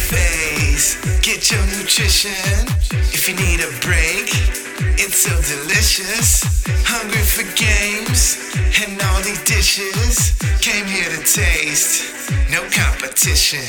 phase. Get your nutrition if you need a break. It's so delicious. Hungry for games and all these dishes. Came here to taste. No competition.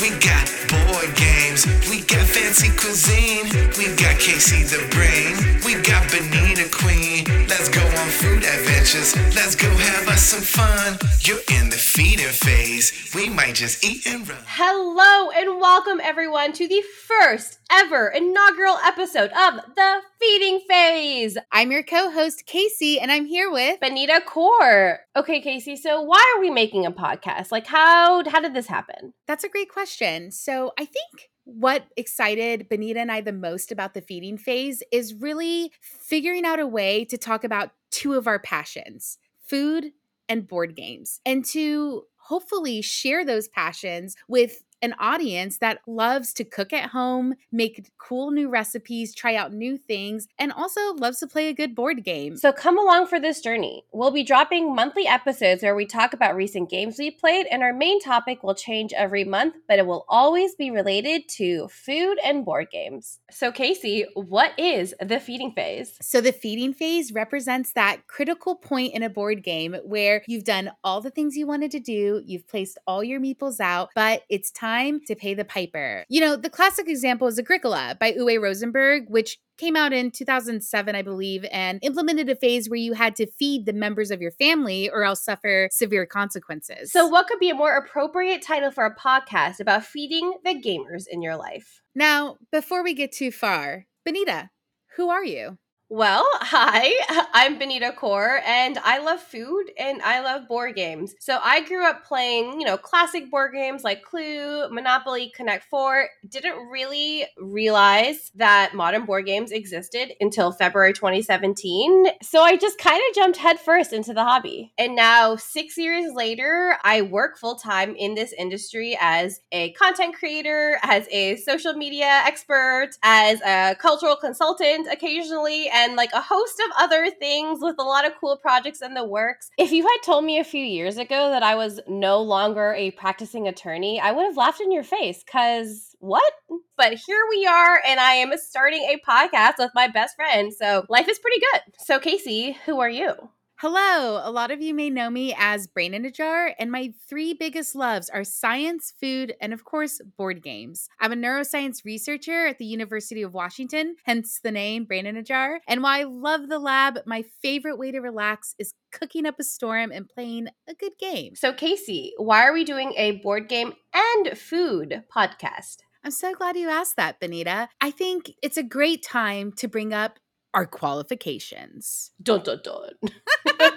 We got board games. We got fancy cuisine. We got Kasey the Brain. We got Beneeta Queen. Let's go on food adventures. Let's go have us some fun. You're in the feeding phase. We might just eat and run. Hello and welcome everyone to the first ever inaugural episode of The Feeding Phase. I'm your co host, Kasey, and I'm here with. Beneeta Kaur. Okay, Kasey, so why are we making a podcast? Like how how did this happen? That's a great question. So I think what excited Beneeta and I the most about the feeding phase is really figuring out a way to talk about two of our passions food and board games, and to hopefully share those passions with an audience that loves to cook at home, make cool new recipes, try out new things, and also loves to play a good board game. So come along for this journey. We'll be dropping monthly episodes where we talk about recent games we played, and our main topic will change every month, but it will always be related to food and board games. So, Kasey, what is the feeding phase? So, the feeding phase represents that critical point in a board game where you've done all the things you wanted to do, you've placed all your meeples out, but it's time to pay the piper. You know, the classic example is Agricola by Uwe Rosenberg, which came out in 2007, I believe, and implemented a phase where you had to feed the members of your family or else suffer severe consequences. So, what could be a more appropriate title for a podcast about feeding the gamers in your life? Now, before we get too far, Beneeta, who are you? Well, hi, I'm Beneeta Kaur, and I love food and I love board games. So I grew up playing, you know, classic board games like Clue, Monopoly, Connect Four. Didn't really realize that modern board games existed until February 2017. So I just kind of jumped headfirst into the hobby. And now, six years later, I work full time in this industry as a content creator, as a social media expert, as a cultural consultant occasionally. And and like a host of other things with a lot of cool projects in the works. If you had told me a few years ago that I was no longer a practicing attorney, I would have laughed in your face because what? But here we are, and I am starting a podcast with my best friend. So life is pretty good. So, Kasey, who are you? Hello. A lot of you may know me as Brain in a Jar, and my three biggest loves are science, food, and of course, board games. I'm a neuroscience researcher at the University of Washington, hence the name Brain in a Jar. And while I love the lab, my favorite way to relax is cooking up a storm and playing a good game. So, Kasey, why are we doing a board game and food podcast? I'm so glad you asked that, Beneeta. I think it's a great time to bring up our qualifications. Dun dun dun.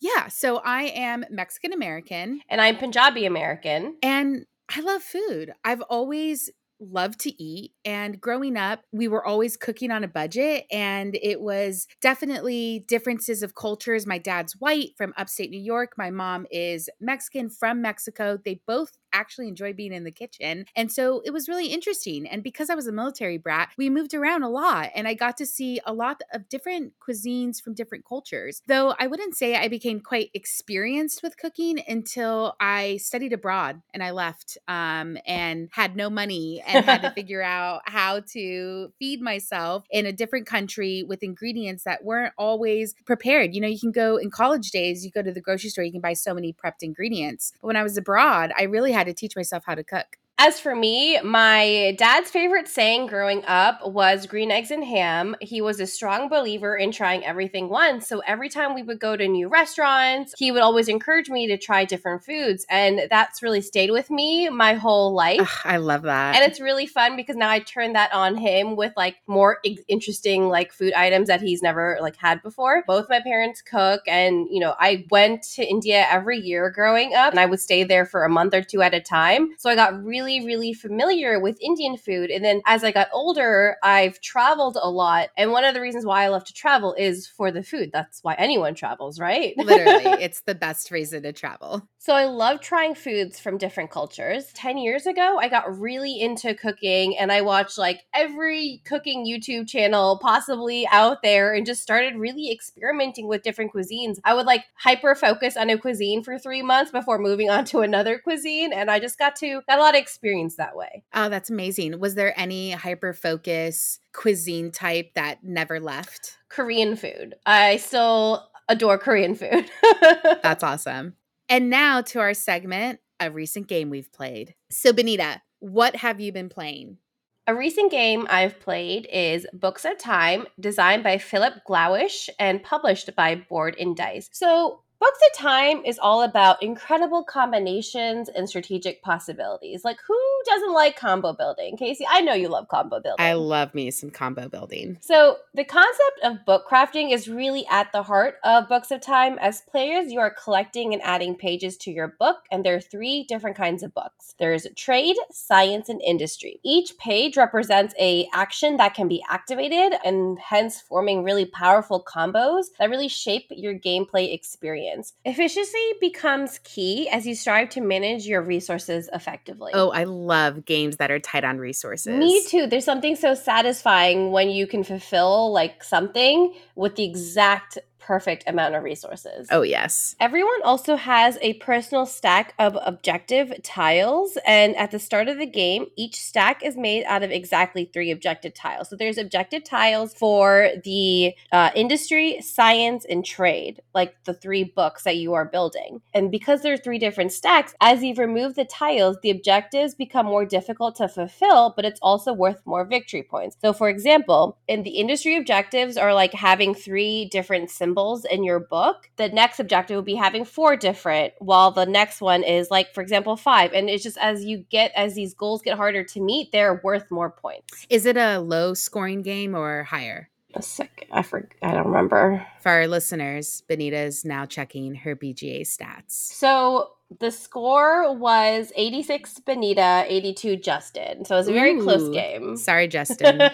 yeah, so I am Mexican American. And I'm Punjabi American. And I love food. I've always loved to eat. And growing up, we were always cooking on a budget. And it was definitely differences of cultures. My dad's white from upstate New York. My mom is Mexican from Mexico. They both actually enjoy being in the kitchen. And so it was really interesting. And because I was a military brat, we moved around a lot and I got to see a lot of different cuisines from different cultures. Though I wouldn't say I became quite experienced with cooking until I studied abroad and I left um, and had no money and had to figure out how to feed myself in a different country with ingredients that weren't always prepared. You know, you can go in college days, you go to the grocery store, you can buy so many prepped ingredients. But when I was abroad, I really had to teach myself how to cook. As for me, my dad's favorite saying growing up was green eggs and ham. He was a strong believer in trying everything once. So every time we would go to new restaurants, he would always encourage me to try different foods. And that's really stayed with me my whole life. Ugh, I love that. And it's really fun because now I turn that on him with like more interesting like food items that he's never like had before. Both my parents cook and, you know, I went to India every year growing up and I would stay there for a month or two at a time. So I got really really, really familiar with Indian food. And then as I got older, I've traveled a lot. And one of the reasons why I love to travel is for the food. That's why anyone travels, right? Literally, it's the best reason to travel. So I love trying foods from different cultures. 10 years ago, I got really into cooking and I watched like every cooking YouTube channel possibly out there and just started really experimenting with different cuisines. I would like hyper focus on a cuisine for three months before moving on to another cuisine. And I just got to, got a lot of experience that way. Oh, that's amazing. Was there any hyper focus cuisine type that never left? Korean food. I still adore Korean food. That's awesome. And now to our segment, a recent game we've played. So, Beneeta, what have you been playing? A recent game I've played is Books of Time, designed by Filip Głowacz and published by Board and Dice. So, Books of Time is all about incredible combinations and strategic possibilities. Like, who doesn't like combo building? Kasey, I know you love combo building. I love me some combo building. So, the concept of book crafting is really at the heart of Books of Time. As players, you are collecting and adding pages to your book, and there are three different kinds of books. There's trade, science, and industry. Each page represents a action that can be activated and hence forming really powerful combos that really shape your gameplay experience. Efficiency becomes key as you strive to manage your resources effectively. Oh, I love games that are tight on resources. Me too. There's something so satisfying when you can fulfill like something with the exact perfect amount of resources. Oh, yes. Everyone also has a personal stack of objective tiles. And at the start of the game, each stack is made out of exactly three objective tiles. So there's objective tiles for the uh, industry, science, and trade, like the three books that you are building. And because there are three different stacks, as you've removed the tiles, the objectives become more difficult to fulfill, but it's also worth more victory points. So, for example, in the industry objectives are like having three different symbols symbols in your book, the next objective would be having four different, while the next one is like, for example, five. And it's just as you get, as these goals get harder to meet, they're worth more points. Is it a low scoring game or higher? A second, I forget. I don't remember. For our listeners, Beneeta is now checking her BGA stats. So the score was 86 Beneeta, 82 Justin. So it was a very Ooh. close game. Sorry, Justin.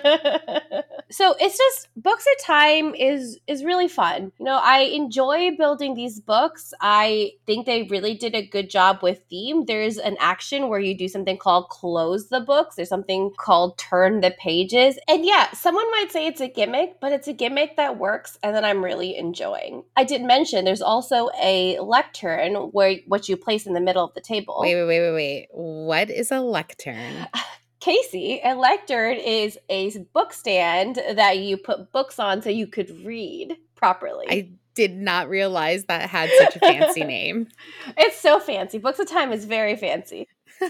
so it's just books of time is is really fun you know i enjoy building these books i think they really did a good job with theme there's an action where you do something called close the books there's something called turn the pages and yeah someone might say it's a gimmick but it's a gimmick that works and that i'm really enjoying i did mention there's also a lectern where what you place in the middle of the table wait, wait, wait, wait, wait. What is a lectern? Kasey, a lectern is a book stand that you put books on so you could read properly. I did not realize that had such a fancy name. it's so fancy. Books of Time is very fancy.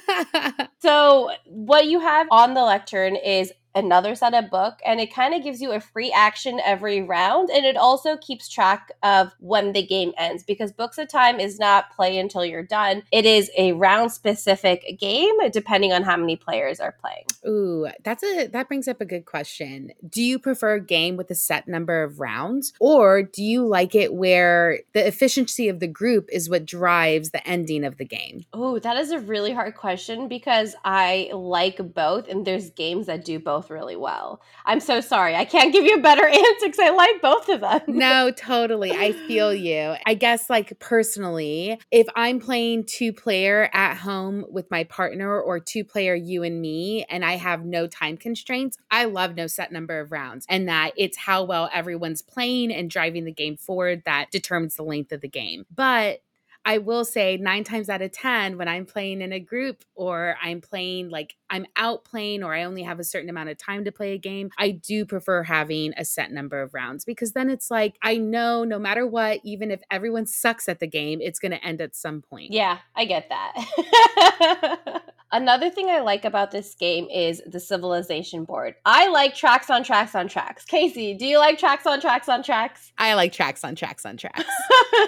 So, what you have on the lectern is another set of book and it kind of gives you a free action every round and it also keeps track of when the game ends because books of time is not play until you're done it is a round specific game depending on how many players are playing Ooh, that's a that brings up a good question. Do you prefer a game with a set number of rounds or do you like it where the efficiency of the group is what drives the ending of the game? oh that is a really hard question because i like both and there's games that do both really well i'm so sorry i can't give you a better answer because i like both of them No, totally. I feel you. I guess, like, personally, if I'm playing two player at home with my partner or two player you and me, and I have no time constraints, I love no set number of rounds and that it's how well everyone's playing and driving the game forward that determines the length of the game. But I will say nine times out of 10, when I'm playing in a group or I'm playing like I'm out playing or I only have a certain amount of time to play a game, I do prefer having a set number of rounds because then it's like I know no matter what, even if everyone sucks at the game, it's going to end at some point. Yeah, I get that. Another thing I like about this game is the civilization board. I like tracks on tracks on tracks. Kasey, do you like tracks on tracks on tracks? I like tracks on tracks on tracks.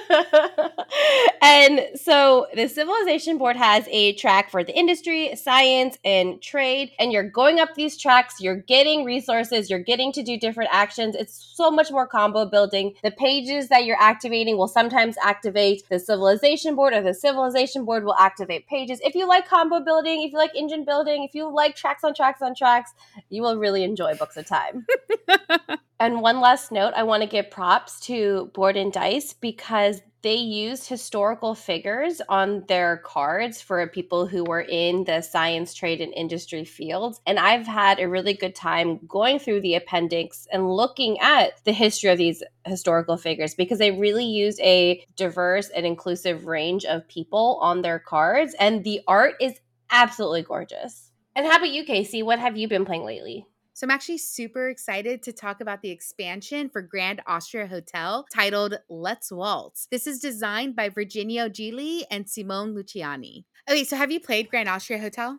and so the civilization board has a track for the industry, science, and trade. And you're going up these tracks, you're getting resources, you're getting to do different actions. It's so much more combo building. The pages that you're activating will sometimes activate the civilization board, or the civilization board will activate pages. If you like combo building, if you like engine building, if you like tracks on tracks on tracks, you will really enjoy Books of Time. And one last note, I want to give props to Board and Dice because they used historical figures on their cards for people who were in the science, trade, and industry fields. And I've had a really good time going through the appendix and looking at the history of these historical figures because they really use a diverse and inclusive range of people on their cards. And the art is absolutely gorgeous. And how about you, Kasey? What have you been playing lately? So I'm actually super excited to talk about the expansion for Grand Austria Hotel titled Let's Waltz. This is designed by Virginio Gigli and Simone Luciani. Okay, so have you played Grand Austria Hotel?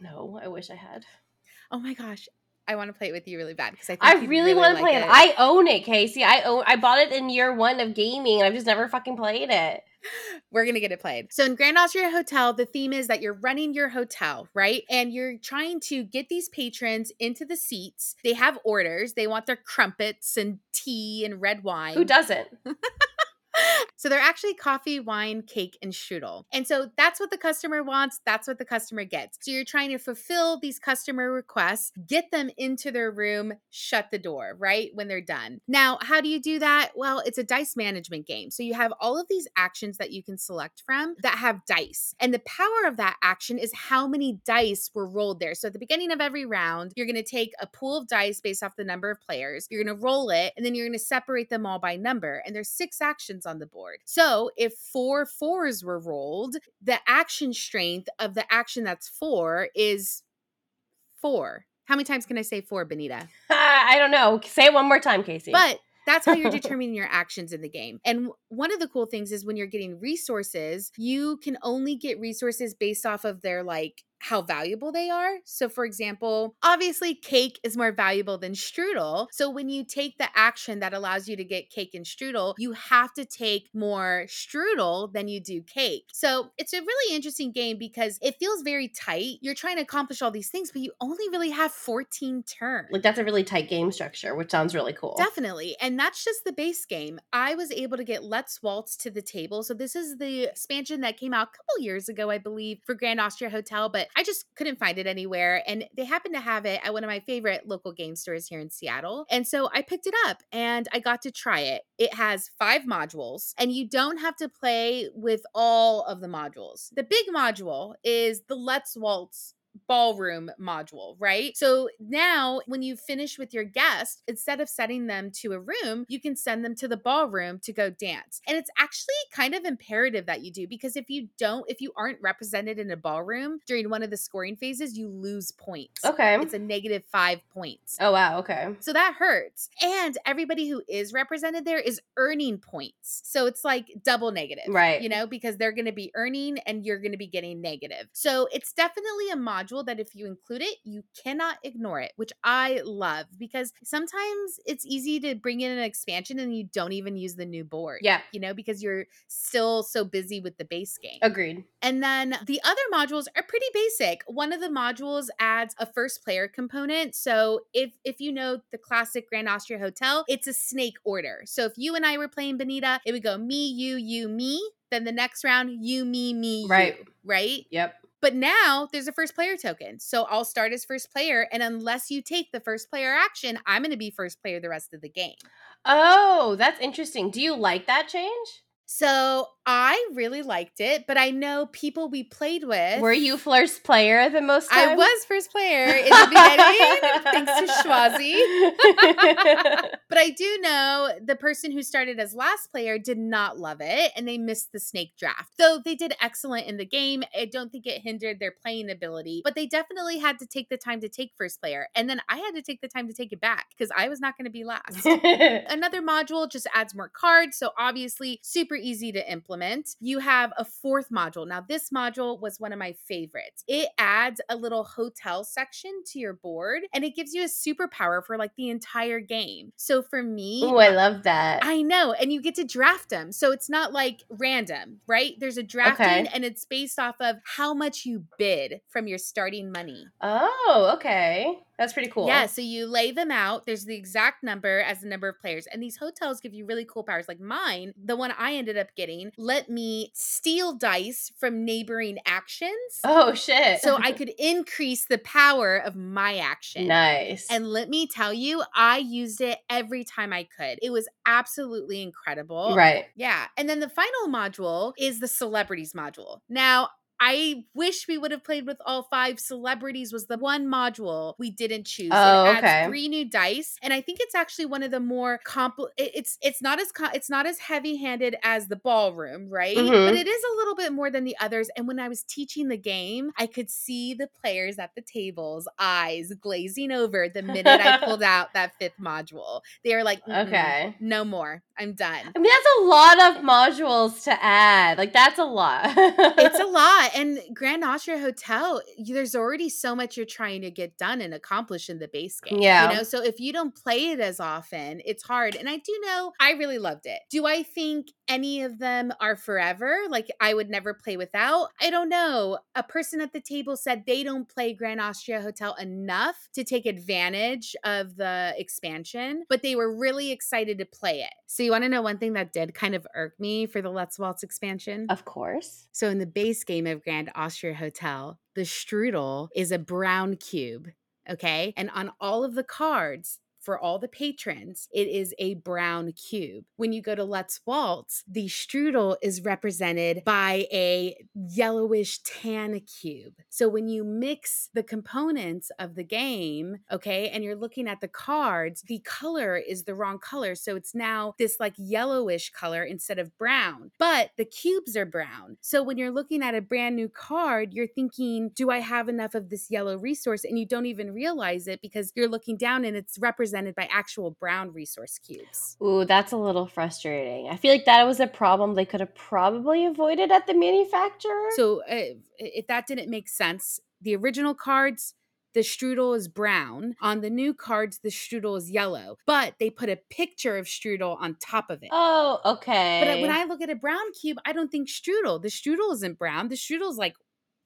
No, I wish I had. Oh my gosh. I want to play it with you really bad because I think I you'd really, want to like play it. I own it, Kasey. I own. I bought it in year one of gaming, and I've just never fucking played it. We're going to get it played. So, in Grand Austria Hotel, the theme is that you're running your hotel, right? And you're trying to get these patrons into the seats. They have orders, they want their crumpets and tea and red wine. Who doesn't? so they're actually coffee, wine, cake, and strudel. And so that's what the customer wants. That's what the customer gets. So you're trying to fulfill these customer requests, get them into their room, shut the door, right? When they're done. Now, how do you do that? Well, it's a dice management game. So you have all of these actions that you can select from that have dice. And the power of that action is how many dice were rolled there. So at the beginning of every round, you're going to take a pool of dice based off the number of players. You're going to roll it, and then you're going to separate them all by number. And there's six actions on the board. So if four fours were rolled, the action strength of the action that's four is four. How many times can I say four, Beneeta? I don't know. Say it one more time, Kasey. But that's how you're determining your actions in the game. And one of the cool things is when you're getting resources, you can only get resources based off of their like how valuable they are. So, for example, obviously, cake is more valuable than strudel. So, when you take the action that allows you to get cake and strudel, you have to take more strudel than you do cake. So, it's a really interesting game because it feels very tight. You're trying to accomplish all these things, but you only really have 14 turns. like that's a really tight game structure, which sounds really cool. Definitely. And that's just the base game. I was able to get Let's Waltz to the table. So this is the expansion that came out a couple years ago, I believe, for Grand Austria Hotel, but I just couldn't find it anywhere. And they happened to have it at one of my favorite local game stores here in Seattle. And so I picked it up and I got to try it. It has five modules, and you don't have to play with all of the modules. The big module is the Let's Waltz ballroom module, right? So now when you finish with your guest, instead of sending them to a room, you can send them to the ballroom to go dance. And it's actually kind of imperative that you do because if you don't, if you aren't represented in a ballroom during one of the scoring phases, you lose points. Okay. It's a negative five points. Oh wow. Okay. So that hurts. And everybody who is represented there is earning points. So it's like double negative. Right. You know, because they're going to be earning and you're going to be getting negative. So it's definitely a module that if you include it, you cannot ignore it, which I love because sometimes it's easy to bring in an expansion and you don't even use the new board. Yeah. You know, because you're still so busy with the base game. Agreed. And then the other modules are pretty basic. One of the modules adds a first player component. So if if you know the classic Grand Austria Hotel, it's a snake order. So if you and I were playing Beneeta, it would go me, you, you, me. Then the next round, you, me, me, Right. you. Right. Yep. But now there's a first player token. So I'll start as first player. And unless you take the first player action, I'm going to be first player the rest of the game. Oh, that's interesting. Do you like that change? So I really liked it, but I know people we played with. Were you first player the most I was first player in the beginning, thanks to Schwazi. But I do know the person who started as last player did not love it and they missed the snake draft. Though they did excellent in the game, I don't think it hindered their playing ability, but they definitely had to take the time to take first player. And then I had to take the time to take it back because I was not going to be last. Another module just adds more cards, so obviously super easy to implement. You have a fourth module. Now, this module was one of my favorites. It adds a little hotel section to your board and it gives you a superpower for like the entire game. So for me, Ooh, I love that. I know, and you get to draft them. So it's not like random, right? There's a drafting Okay. and it's based off of how much you bid from your starting money. oh, okay. That's pretty cool. Yeah, so you lay them out. There's the exact number as the number of players. And these hotels give you really cool powers. Like mine, the one I ended up getting, let me steal dice from neighboring actions. Oh shit. So I could increase the power of my action. nice. And let me tell you, I used it every time I could. It was absolutely incredible. right. Yeah. And then the final module is the celebrities module. Now, I wish we would have played with all five. Celebrities was the one module we didn't choose. Oh, it adds okay. three new dice, and I think it's actually one of the more compl. It's it's not as co- it's not as heavy handed as the ballroom, right? Mhm. But it is a little bit more than the others. And when I was teaching the game, I could see the players at the tables eyes glazing over the minute I pulled out that fifth module. They were like, "Mm-mm, Okay. no more. I'm done." I mean, that's a lot of modules to add. Like, that's a lot. it's a lot. And Grand Austria Hotel, there's already so much you're trying to get done and accomplish in the base game. Yeah. You know, so if you don't play it as often, it's hard. And I do know I really loved it. Do I think any of them are forever? Like I would never play without? I don't know. A person at the table said they don't play Grand Austria Hotel enough to take advantage of the expansion, but they were really excited to play it. So you want to know one thing that did kind of irk me for the Let's Waltz expansion? of course. So in the base game Grand Austria Hotel, the strudel is a brown cube. Okay. And on all of the cards, for all the patrons, it is a brown cube. When you go to Let's Waltz, the strudel is represented by a yellowish tan cube. So when you mix the components of the game, okay, and you're looking at the cards, the color is the wrong color. So it's now this like yellowish color instead of brown, but the cubes are brown. So when you're looking at a brand new card, you're thinking, do I have enough of this yellow resource? And you don't even realize it because you're looking down and it's represented by actual brown resource cubes. Ooh, that's a little frustrating. I feel like that was a problem they could have probably avoided at the manufacturer. So uh, if that didn't make sense, the original cards, the strudel is brown. On the new cards, the strudel is yellow, but they put a picture of strudel on top of it. oh, okay. But when I look at a brown cube, I don't think strudel. The strudel isn't brown. The strudel is like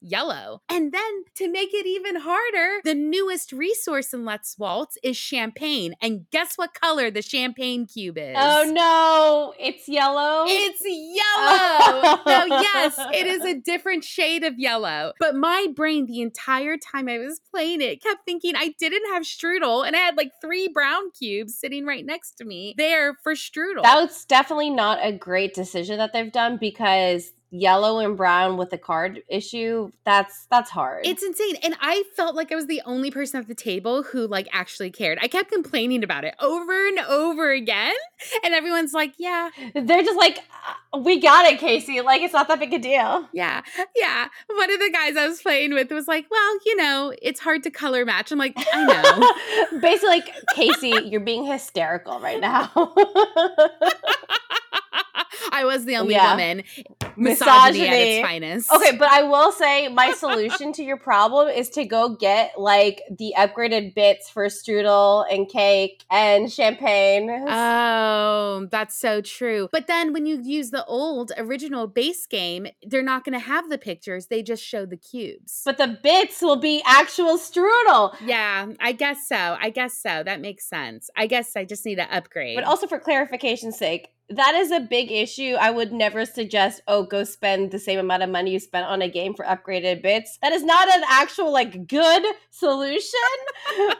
yellow. And then to make it even harder, the newest resource in Let's Waltz is champagne. And guess what color the champagne cube oh, is? Oh no, it's yellow. It's yellow. now, yes, it is a oh. different shade of yellow. But my brain, the entire time I was playing it, kept thinking I didn't have strudel, and I had like three brown cubes sitting right next to me there for strudel. That was definitely not a great decision that they've done because yellow and brown with a card issue, that's that's hard. It's insane. And I felt like I was the only person at the table who like actually cared. I kept complaining about it over and over again. And everyone's like, yeah, They're just like, "Uh, we got it, Kasey. Like it's not that big a deal. yeah, yeah. One of the guys I was playing with was like, well, you know, it's hard to color match. I'm like, I know. Basically, like Kasey, you're being hysterical right now. I was the only Yeah. woman. Misogyny, at its finest. okay, but I will say my solution to your problem is to go get like the upgraded bits for strudel and cake and champagne. Oh, that's so true. But then when you use the old original base game, they're not going to have the pictures. They just show the cubes. but the bits will be actual strudel. yeah, I guess so. I guess so. That makes sense. I guess I just need to upgrade. But also for clarification's sake, that is a big issue. I would never suggest, oh, go spend the same amount of money you spent on a game for upgraded bits. That is not an actual like good solution.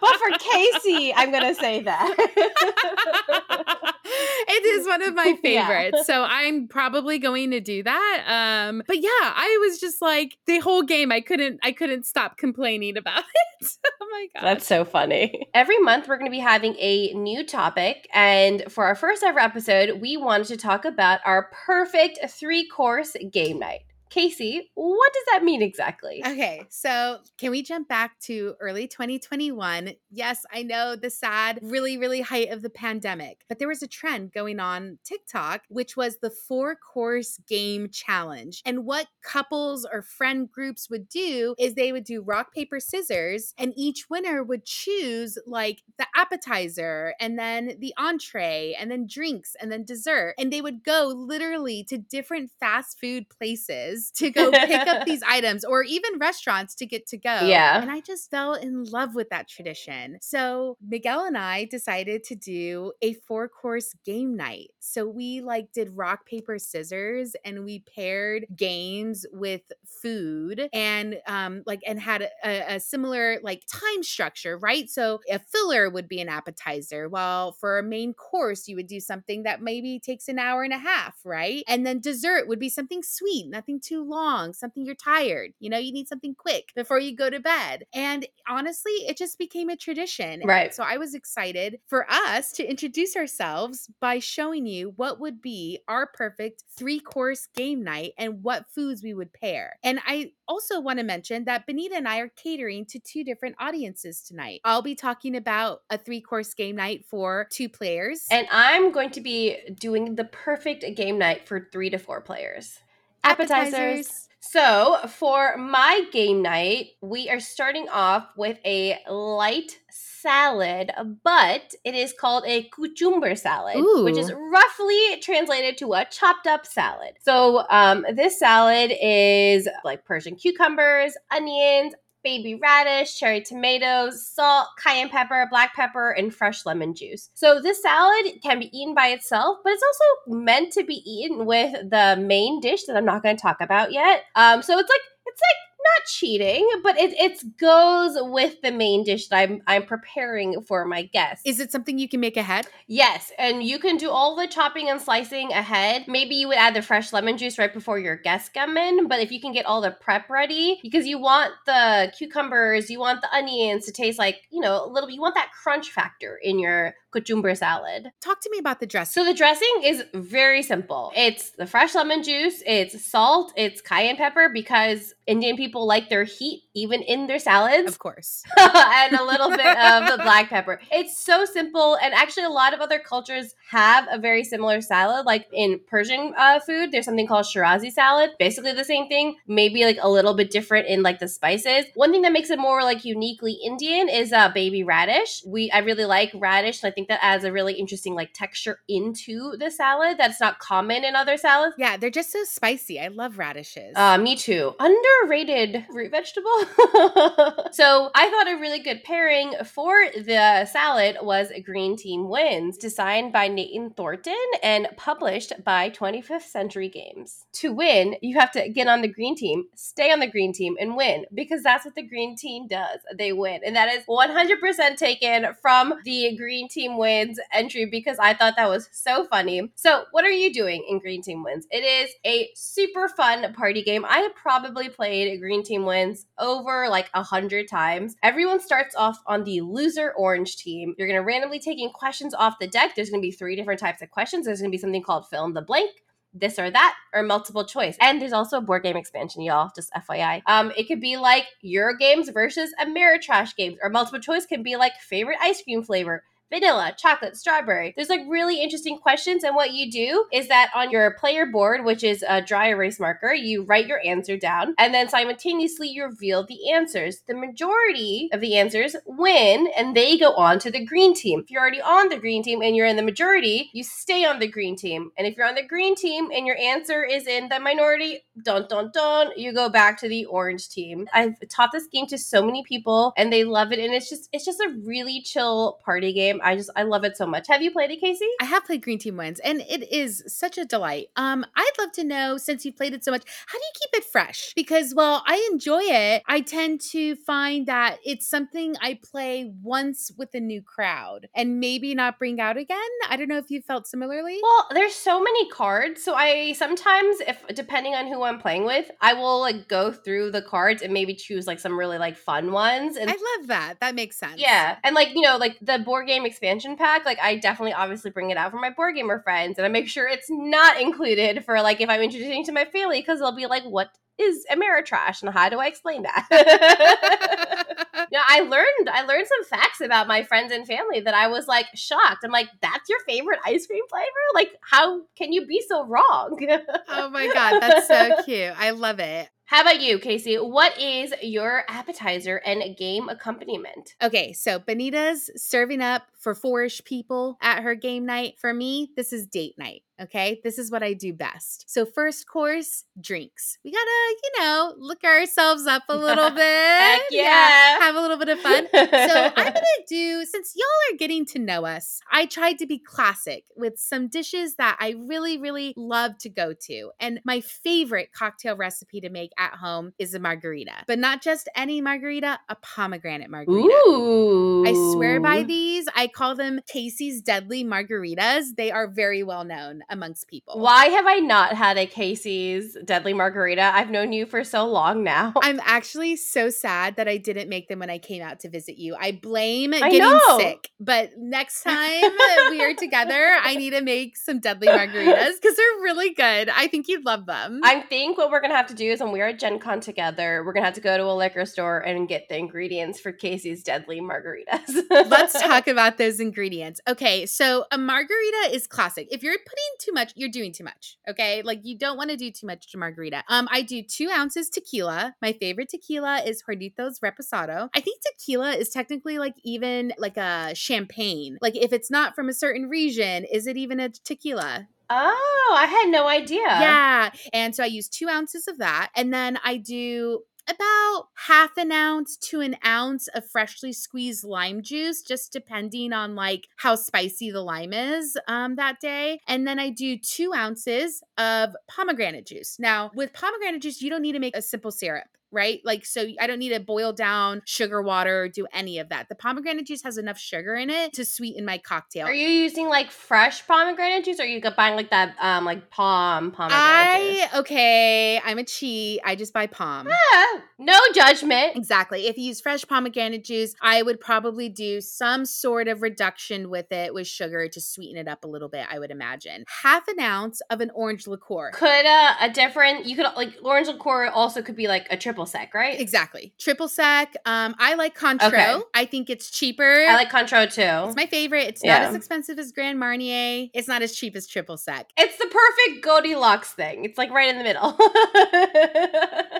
but for Kasey, I'm gonna say that. it is one of my Yeah. favorites. So I'm probably going to do that. Um, but yeah, I was just like the whole game I couldn't I couldn't stop complaining about it. oh my god. That's so funny. Every month, we're going to be having a new topic. And for our first ever episode, we wanted to talk about our perfect three course game night. Kasey, what does that mean exactly? Okay, so can we jump back to early 2021? Yes, I know the sad, really, really height of the pandemic, but there was a trend going on TikTok, which was the four course game challenge. And what couples or friend groups would do is they would do rock, paper, scissors, and each winner would choose like the appetizer and then the entree and then drinks and then dessert. And they would go literally to different fast food places to go pick up these items or even restaurants to get to go. Yeah. And I just fell in love with that tradition. So Miguel and I decided to do a four course game night. So we like did rock, paper, scissors and we paired games with food and um like and had a, a similar like time structure, right? So a filler would be an appetizer, while for a main course you would do something that maybe takes an hour and a half, right? And then dessert would be something sweet, nothing too too long, something you're tired, you know, you need something quick before you go to bed. And honestly, it just became a tradition. Right. So I was excited for us to introduce ourselves by showing you what would be our perfect three course game night and what foods we would pair. And I also want to mention that Beneeta and I are catering to two different audiences tonight. I'll be talking about a three course game night for two players. And I'm going to be doing the perfect game night for three to four players. Appetizers. So, for my game night, we are starting off with a light salad, but it is called a kachumber salad, which is roughly translated to a chopped up salad. So, um, this salad is like Persian cucumbers, onions, baby radish, cherry tomatoes, salt, cayenne pepper, black pepper, and fresh lemon juice. So this salad can be eaten by itself, but it's also meant to be eaten with the main dish that I'm not going to talk about yet. Um, so it's like it's like not cheating, but it it goes with the main dish that I'm I'm preparing for my guests. Is it something you can make ahead? Yes, and you can do all the chopping and slicing ahead. Maybe you would add the fresh lemon juice right before your guests come in, but if you can get all the prep ready, because you want the cucumbers, you want the onions to taste like, you know, a little bit, you want that crunch factor in your cucumber salad. Talk to me about the dressing. So the dressing is very simple. It's the fresh lemon juice, it's salt, it's cayenne pepper because Indian people like their heat even in their salads of course. and a little bit of the black pepper. It's so simple, and actually, a lot of other cultures have a very similar salad. Like in Persian uh, food, there's something called Shirazi salad, basically the same thing, maybe like a little bit different in like the spices. One thing that makes it more like uniquely Indian is uh, baby radish. We I really like radish, I think that adds a really interesting like texture into the salad that's not common in other salads. Yeah, they're just so spicy. I love radishes. Uh, me too. Underrated root vegetable. so I thought a really good pairing for the salad was Green Team Wins, designed by Nathan Thornton and published by 25th Century Games. To win, you have to get on the green team, stay on the green team, and win because that's what the green team does. They win. And that is 100% taken from the Green Team Wins entry because I thought that was so funny. So, what are you doing in Green Team Wins? It is a super fun party game. I have probably played Green Team Wins over like a hundred times. Everyone starts off on the loser orange team. You're gonna randomly taking questions off the deck. There's gonna be three different types of questions. There's gonna be something called fill in the blank. This or that, or multiple choice. And there's also a board game expansion, y'all, just FYI. Um, it could be like Euro games versus Ameritrash games, or multiple choice can be like favorite ice cream flavor, vanilla, chocolate, strawberry. There's like really interesting questions. And what you do is that on your player board, which is a dry erase marker, you write your answer down and then simultaneously you reveal the answers. The majority of the answers win and they go on to the green team. If you're already on the green team and you're in the majority, you stay on the green team. And if you're on the green team and your answer is in the minority, dun dun dun, you go back to the orange team. I've taught this game to so many people and they love it. And it's just it's just a really chill party game. I just I love it so much. Have you played it, Kasey? I have played Green Team Wins, and it is such a delight. Um, I'd love to know since you played it so much, how do you keep it fresh? Because while I enjoy it, I tend to find that it's something I play once with a new crowd and maybe not bring out again. I don't know if you felt similarly. Well, there's so many cards, so I sometimes, if depending on who I'm playing with, I will like go through the cards and maybe choose like some really like fun ones. And I love that. That makes sense. yeah, and like you know, like the board game expansion pack, like I definitely obviously bring it out for my board gamer friends, and I make sure it's not included for like if I'm introducing to my family because they'll be like, "What is Ameritrash?" and how do I explain that? Yeah, I learned I learned some facts about my friends and family that I was like shocked. I'm like, that's your favorite ice cream flavor? Like, how can you be so wrong? oh my God. That's so cute. I love it. How about you, Kasey? What is your appetizer and game accompaniment? Okay, so Beneeta's serving up for fourish people at her game night. For me, this is date night. Okay, this is what I do best. So, first course, drinks. We gotta, you know, look ourselves up a little bit. Heck yeah. have a little bit of fun. So, I'm gonna do, since y'all are getting to know us, I tried to be classic with some dishes that I really, really love to go to. And my favorite cocktail recipe to make at home is a margarita, but not just any margarita, a pomegranate margarita. Ooh. I swear by these. I call them Kasey's Deadly Margaritas. They are very well known. Amongst people. Why have I not had a Kasey's Deadly Margarita? I've known you for so long now. I'm actually so sad that I didn't make them when I came out to visit you. I blame I getting know. sick, but next time we are together, I need to make some deadly margaritas because they're really good. I think you'd love them. I think what we're gonna have to do is when we are at Gen Con together, we're gonna have to go to a liquor store and get the ingredients for Kasey's Deadly Margaritas. Let's talk about those ingredients. Okay, so a margarita is classic. If you're putting too much, you're doing too much. Okay, like you don't want to do too much to margarita. Um, I do two ounces tequila. My favorite tequila is Hornitos Reposado. I think tequila is technically like even like a champagne. Like if it's not from a certain region, is it even a tequila? oh, I had no idea. Yeah. And so I use two ounces of that. And then I do about half an ounce to an ounce of freshly squeezed lime juice, just depending on like how spicy the lime is um, that day. And then I do two ounces of pomegranate juice. Now, with pomegranate juice, you don't need to make a simple syrup. Right? Like, so I don't need to boil down sugar water or do any of that. The pomegranate juice has enough sugar in it to sweeten my cocktail. Are you using like fresh pomegranate juice, or are you buying like that um like POM pomegranate juice? I, okay, I'm a cheat. I just buy POM. Yeah, no judgment. Exactly. If you use fresh pomegranate juice, I would probably do some sort of reduction with it with sugar to sweeten it up a little bit, I would imagine. Half an ounce of an orange liqueur. Could uh, a different you could like orange liqueur also could be like a triple sec, right? Exactly. Triple sec. Um, I like Cointreau. Okay. I think it's cheaper. I like Cointreau too. it's my favorite. It's not as expensive as Grand Marnier. It's not as cheap as triple sec. It's the perfect Goldilocks thing. It's like right in the middle.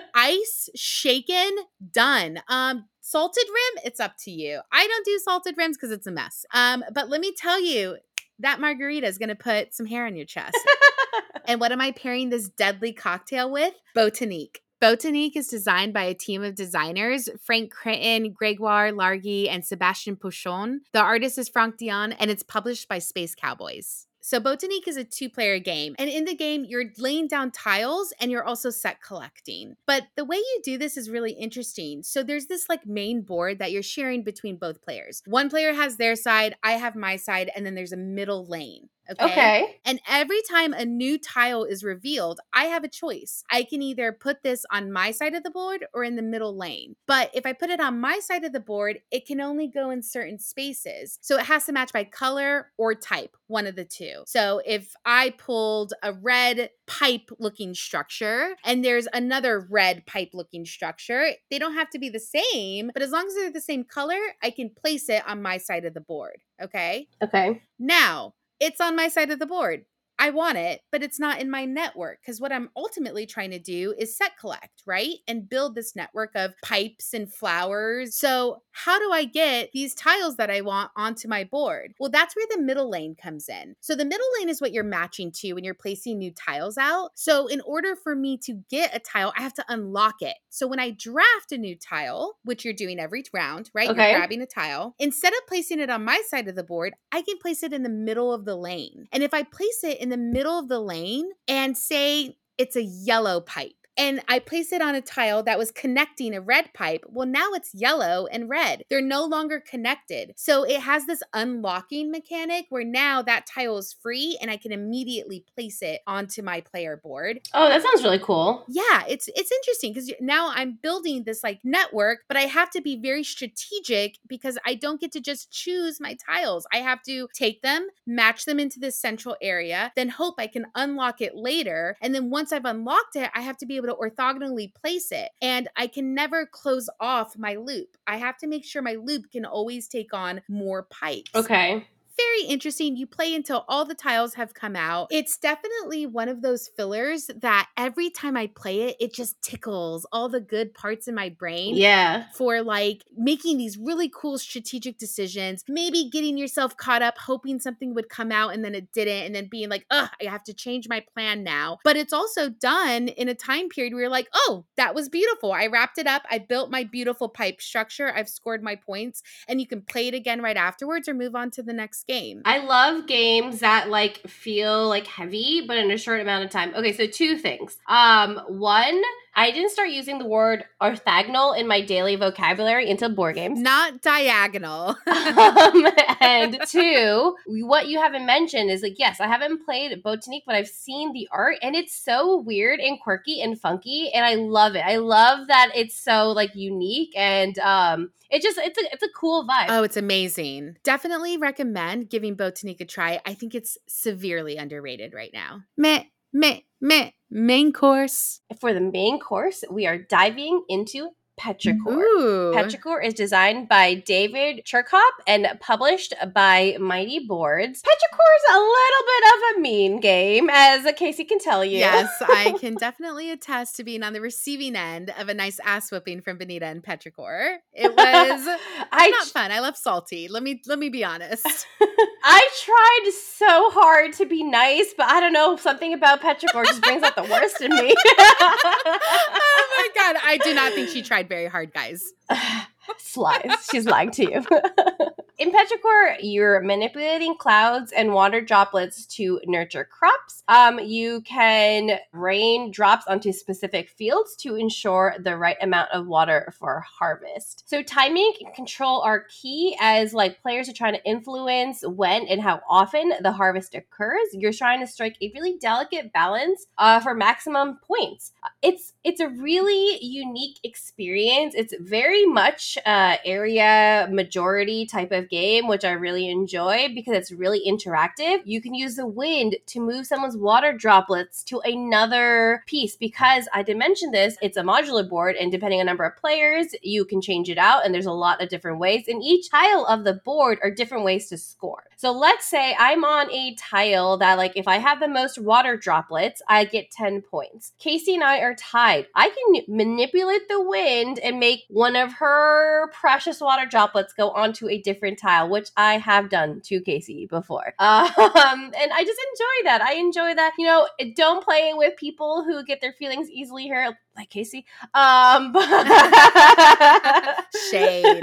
Ice shaken, done. Um, salted rim, it's up to you. I don't do salted rims because it's a mess. Um, but let me tell you, that margarita is gonna put some hair on your chest. and what am I pairing this deadly cocktail with? Botanik. Botanik is designed by a team of designers Frank Crittin, Gregoire Largey, and Sébastien Pauchon. The artist is Franck Dion, and it's published by Space Cowboys. So, Botanik is a two player game. And in the game, you're laying down tiles and you're also set collecting. But the way you do this is really interesting. So, there's this like main board that you're sharing between both players. One player has their side, I have my side, and then there's a middle lane. Okay. And every time a new tile is revealed, I have a choice. I can either put this on my side of the board or in the middle lane. But if I put it on my side of the board, it can only go in certain spaces. So it has to match by color or type, one of the two. So if I pulled a red pipe looking structure and there's another red pipe looking structure, they don't have to be the same, but as long as they're the same color, I can place it on my side of the board. Okay. Okay. Now, it's on my side of the board. I want it, but it's not in my network because what I'm ultimately trying to do is set collect, right? And build this network of pipes and flowers. So, how do I get these tiles that I want onto my board? Well, that's where the middle lane comes in. So, the middle lane is what you're matching to when you're placing new tiles out. So, in order for me to get a tile, I have to unlock it. So, when I draft a new tile, which you're doing every round, right? Okay. You're grabbing a tile. Instead of placing it on my side of the board, I can place it in the middle of the lane. And if I place it in the middle of the lane and say it's a yellow pipe, and I place it on a tile that was connecting a red pipe. Well, now it's yellow and red. They're no longer connected. So it has this unlocking mechanic where now that tile is free and I can immediately place it onto my player board. Oh, that sounds really cool. Yeah, it's it's interesting because now I'm building this like network, but I have to be very strategic because I don't get to just choose my tiles. I have to take them, match them into this central area, then hope I can unlock it later. And then once I've unlocked it, I have to be able to orthogonally place it. And I can never close off my loop. I have to make sure my loop can always take on more pipes Okay. Very interesting. You play until all the tiles have come out. It's definitely one of those fillers that every time I play it, it just tickles all the good parts in my brain. Yeah. For like making these really cool strategic decisions, maybe getting yourself caught up, hoping something would come out and then it didn't, and then being like, ugh, I have to change my plan now. But it's also done in a time period where you're like, oh, that was beautiful. I wrapped it up. I built my beautiful pipe structure. I've scored my points, and you can play it again right afterwards or move on to the next game. I love games that like feel like heavy, but in a short amount of time. Okay, so two things. Um, one, I didn't start using the word orthogonal in my daily vocabulary until board games. Not diagonal. um, and two, what you haven't mentioned is like, yes, I haven't played Botanik, but I've seen the art and it's so weird and quirky and funky. And I love it. I love that it's so like unique and um it just it's a it's a cool vibe. Oh, it's amazing. Definitely recommend giving Botanik a try. I think it's severely underrated right now. Meh, meh, meh. Main course. For the main course, we are diving into Petrichor. Ooh. Petrichor is designed by David Chircop and published by Mighty Boards. Petrichor is a little bit of a mean game, as Kasey can tell you. Yes, I can definitely attest to being on the receiving end of a nice ass whipping from Beneeta and Petrichor. It was I not fun. I love salty. Let me let me be honest. I tried so hard to be nice, but I don't know, something about Petrichor just brings out the worst in me. oh my god, I do not think she tried very hard, guys. Lies. She's lying to you. In Petrichor, you're manipulating clouds and water droplets to nurture crops. Um, you can rain drops onto specific fields to ensure the right amount of water for harvest. So timing and control are key as like players are trying to influence when and how often the harvest occurs. You're trying to strike a really delicate balance uh, for maximum points. It's it's a really unique experience. It's very much uh, area majority type of game, which I really enjoy because it's really interactive. You can use the wind to move someone's water droplets to another piece because I did mention this, it's a modular board, and depending on number of players, you can change it out, and there's a lot of different ways. And each tile of the board are different ways to score. So let's say I'm on a tile that, like, if I have the most water droplets, I get 10 points. Kasey and I are tied. I can manipulate the wind and make one of her precious water droplets go onto a different tile, which I have done to Kasey before. Um, and I just enjoy that. I enjoy that. You know, don't play with people who get their feelings easily hurt, like Kasey. Um, Shade.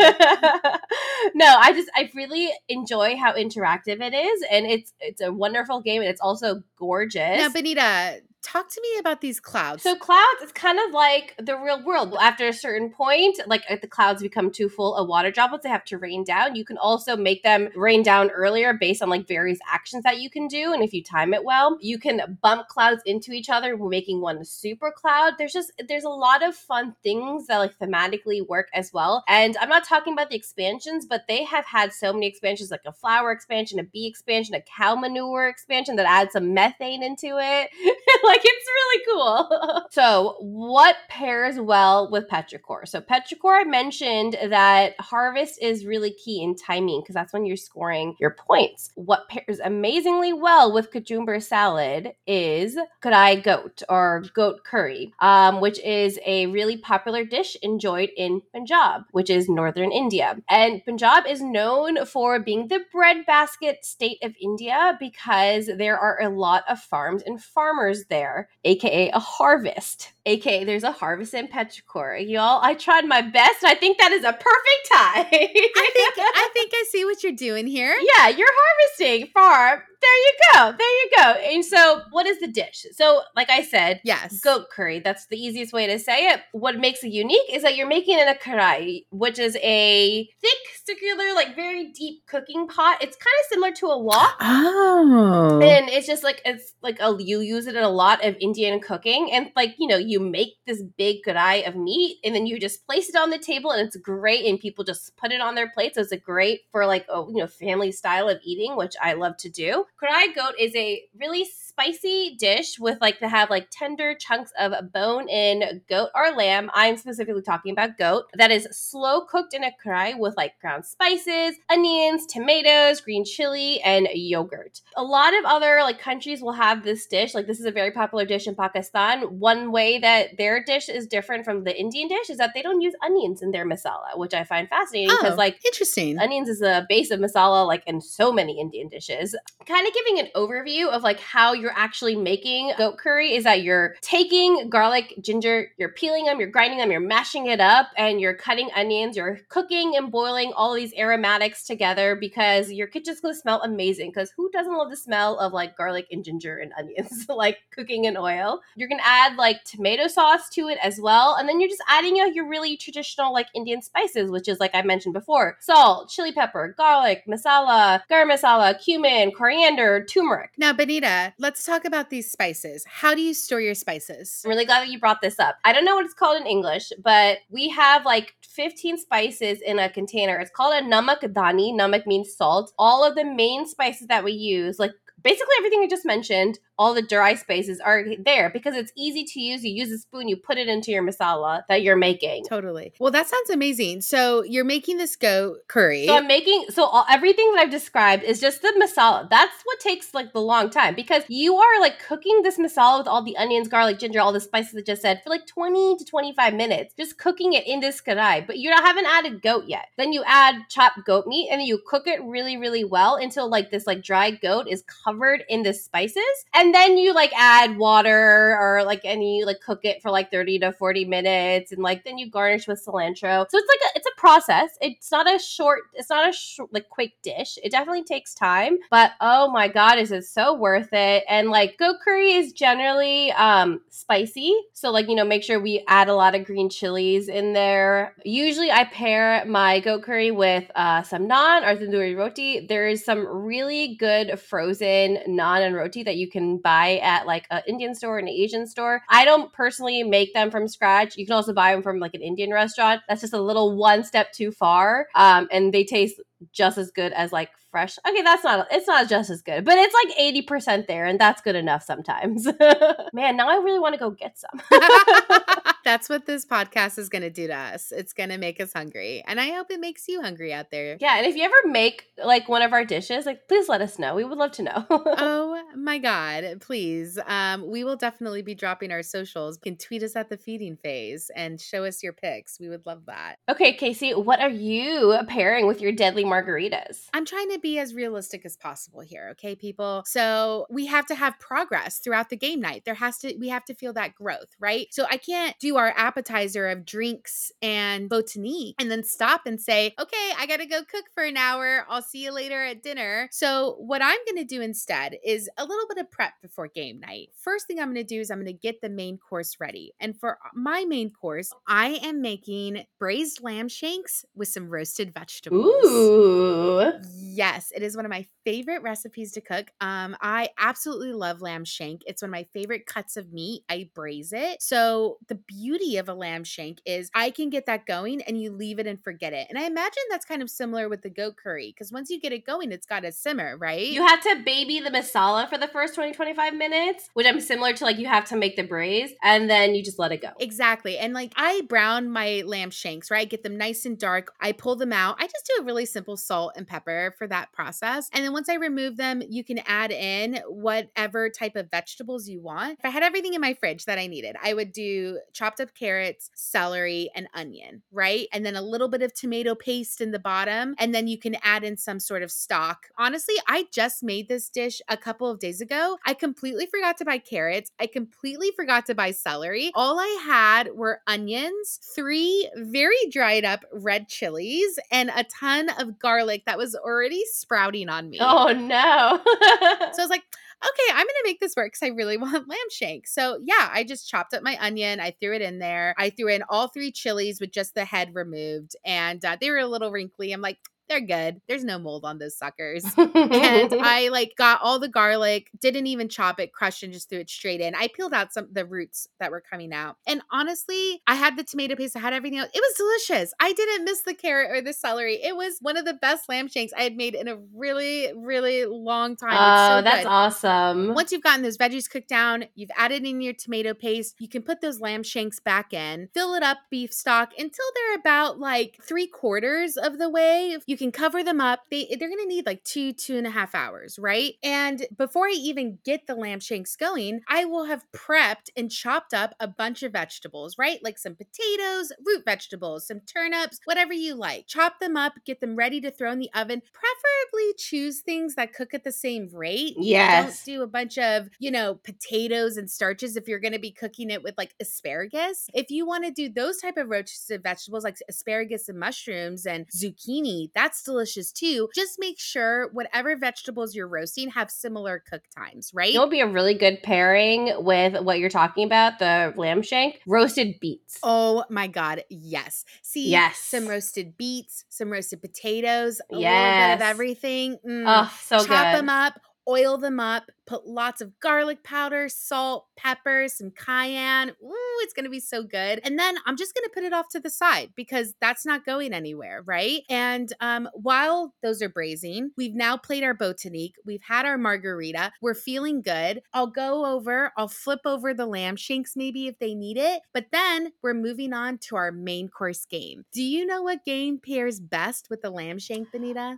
no, I just I really enjoy how interactive it is, and it's it's a wonderful game, and it's also gorgeous. Now, Beneeta, talk to me about these clouds. So clouds, it's kind of like the real world. After a certain point, like if the clouds become too full of water droplets, they have to rain down. You can also make them rain down earlier based on like various actions that you can do. And if you time it well, you can bump clouds into each other, making one super cloud. There's just there's a lot of fun things that like thematically work as well. And I'm not talking about the expansions, but they have had so many expansions, like a flower expansion, a bee expansion, a cow manure expansion that adds some methane into it. like it's really cool. so, what pairs well with Petrichor? So, Petrichor I mentioned that harvest is really key in timing because that's when you're scoring your points. What pairs amazingly well with kachumber salad is kadai goat or goat curry, um, which is a really popular dish enjoyed in Punjab, which is northern India. And Punjab is known for being the breadbasket state of India because there are a lot of farms and farmers there, aka a harvest. AKA there's a harvest in Petrichor. Y'all, I tried my best. I think that is a perfect tie. I think I think I see what you're doing here. Yeah, you're harvesting farm. There you go. There you go. And so, what is the dish? So, like I said, Yes. goat curry. That's the easiest way to say it. What makes it unique is that you're making it in a karai, which is a thick, circular, like very deep cooking pot. It's kind of similar to a wok. Oh. And it's just like it's like a, you use it in a lot of Indian cooking, and like you know, you make this big karai of meat, and then you just place it on the table, and it's great, and people just put it on their plates. So it's a great for like a you know family style of eating, which I love to do. Karai goat is a really spicy dish with like to have like tender chunks of bone in goat or lamb. I'm specifically talking about goat that is slow cooked in a karai with like ground spices, onions, tomatoes, green chili, and yogurt. A lot of other like countries will have this dish. Like this is a very popular dish in Pakistan. One way that their dish is different from the Indian dish is that they don't use onions in their masala, which I find fascinating because Oh, like interesting. Onions is a base of masala, like in so many Indian dishes. Kind of giving an overview of like how your you're actually making goat curry is that you're taking garlic, ginger, you're peeling them, you're grinding them, you're mashing it up, and you're cutting onions, you're cooking and boiling all these aromatics together because your kitchen's gonna smell amazing. Because who doesn't love the smell of like garlic and ginger and onions, like cooking in oil? You're gonna add like tomato sauce to it as well, and then you're just adding know, your really traditional like Indian spices, which is like I mentioned before salt, chili pepper, garlic, masala, garam masala, cumin, coriander, turmeric. Now, Beneeta, let's talk about these spices. How do you store your spices? I'm really glad that you brought this up. I don't know what it's called in English, but we have like 15 spices in a container. It's called a namak dani. Namak means salt. All of the main spices that we use, like basically everything I just mentioned, all the dry spaces are there because it's easy to use. You use a spoon, you put it into your masala that you're making. Totally. Well, that sounds amazing. So you're making this goat curry. So I'm making so all, everything that I've described is just the masala. That's what takes like the long time because you are like cooking this masala with all the onions, garlic, ginger, all the spices I just said for like 20 to 25 minutes, just cooking it in this kadai. But you haven't added goat yet. Then you add chopped goat meat and then you cook it really, really well until like this like dry goat is covered in the spices. And then you like add water or like and you like cook it for like 30 to 40 minutes and like then you garnish with cilantro. So it's like a it's a process. It's not a short it's not a like quick dish. It definitely takes time, but oh my god, is it so worth it? And like goat curry is generally um spicy. So like, you know, make sure we add a lot of green chilies in there. Usually I pair my goat curry with uh some naan or tandoori roti. There is some really good frozen naan and roti that you can buy at like an Indian store an Asian store. I don't personally make them from scratch. You can also buy them from like an Indian restaurant. That's just a little one step too far. Um, and they taste just as good as like fresh. Okay, that's not it's not just as good, but it's like 80% there and that's good enough sometimes. Man, now I really want to go get some. That's what this podcast is going to do to us. It's going to make us hungry. And I hope it makes you hungry out there. Yeah, and if you ever make like one of our dishes, like please let us know. We would love to know. oh my god, please. Um we will definitely be dropping our socials. You can tweet us at the feeding phase and show us your pics. We would love that. okay, Kasey, what are you pairing with your deadly margaritas? I'm trying to be as realistic as possible here, okay, people? So we have to have progress throughout the game night. There has to we have to feel that growth, right? So I can't do our appetizer of drinks and Botanik and then stop and say, okay, I gotta go cook for an hour. I'll see you later at dinner. So what I'm gonna do instead is a little bit of prep before game night. First thing I'm gonna do is I'm gonna get the main course ready. And for my main course, I am making braised lamb shanks with some roasted vegetables. Ooh. Yes, it is one of my favorite recipes to cook. Um, I absolutely love lamb shank. It's one of my favorite cuts of meat. I braise it. So the beauty of a lamb shank is I can get that going and you leave it and forget it. And I imagine that's kind of similar with the goat curry because once you get it going, it's got to simmer, right? You have to baby the masala for the first 20, 25 minutes, which I'm similar to like you have to make the braise and then you just let it go. Exactly. And like I brown my lamb shanks, right? Get them nice and dark. I pull them out. I just do a really simple salt and pepper for that process. And then once I remove them, you can add in whatever type of vegetables you want. If I had everything in my fridge that I needed, I would do chopped up carrots, celery, and onion, right? And then a little bit of tomato paste in the bottom. And then you can add in some sort of stock. Honestly, I just made this dish a couple of days ago. I completely forgot to buy carrots. I completely forgot to buy celery. All I had were onions, three very dried up red chilies, and a ton of garlic that was already sprouting on me. Oh no. So I was like, okay, I'm gonna make this work because I really want lamb shank. So yeah, I just chopped up my onion, I threw it in there. I threw in all three chilies with just the head removed, and uh, they were a little wrinkly. I'm like, they're good. There's no mold on those suckers. and I like got all the garlic, didn't even chop it, crushed and just threw it straight in. I peeled out some the roots that were coming out. And honestly, I had the tomato paste, I had everything else. It was delicious. I didn't miss the carrot or the celery. It was one of the best lamb shanks I had made in a really, really long time. Oh, so that's good. awesome. Once you've gotten those veggies cooked down, you've added in your tomato paste, you can put those lamb shanks back in, fill it up beef stock until they're about like three quarters of the way. You can cover them up. They they're gonna need like two, two and a half hours, right? And before I even get the lamb shanks going, I will have prepped and chopped up a bunch of vegetables, right? Like some potatoes, root vegetables, some turnips, whatever you like. Chop them up, get them ready to throw in the oven. Preferably choose things that cook at the same rate. Yes. Don't do a bunch of, you know, potatoes and starches if you're going to be cooking it with like asparagus. If you want to do those type of roasted vegetables like asparagus and mushrooms and zucchini, that's delicious too. Just make sure whatever vegetables you're roasting have similar cook times, right? It would be a really good pairing with what you're talking about, the lamb shank, roasted beets. Oh my God. Yes. See, Yes. some roasted beets, some roasted potatoes, a little bit of everything. Mm. Oh, so Chop good. them up, oil them up, put lots of garlic powder, salt, pepper, some cayenne. Ooh, it's going to be so good. And then I'm just going to put it off to the side because that's not going anywhere, right? And um, while those are braising, we've now played our Botanik. We've had our margarita. We're feeling good. I'll go over, I'll flip over the lamb shanks maybe if they need it. But then we're moving on to our main course game. Do you know what game pairs best with the lamb shank, Beneeta?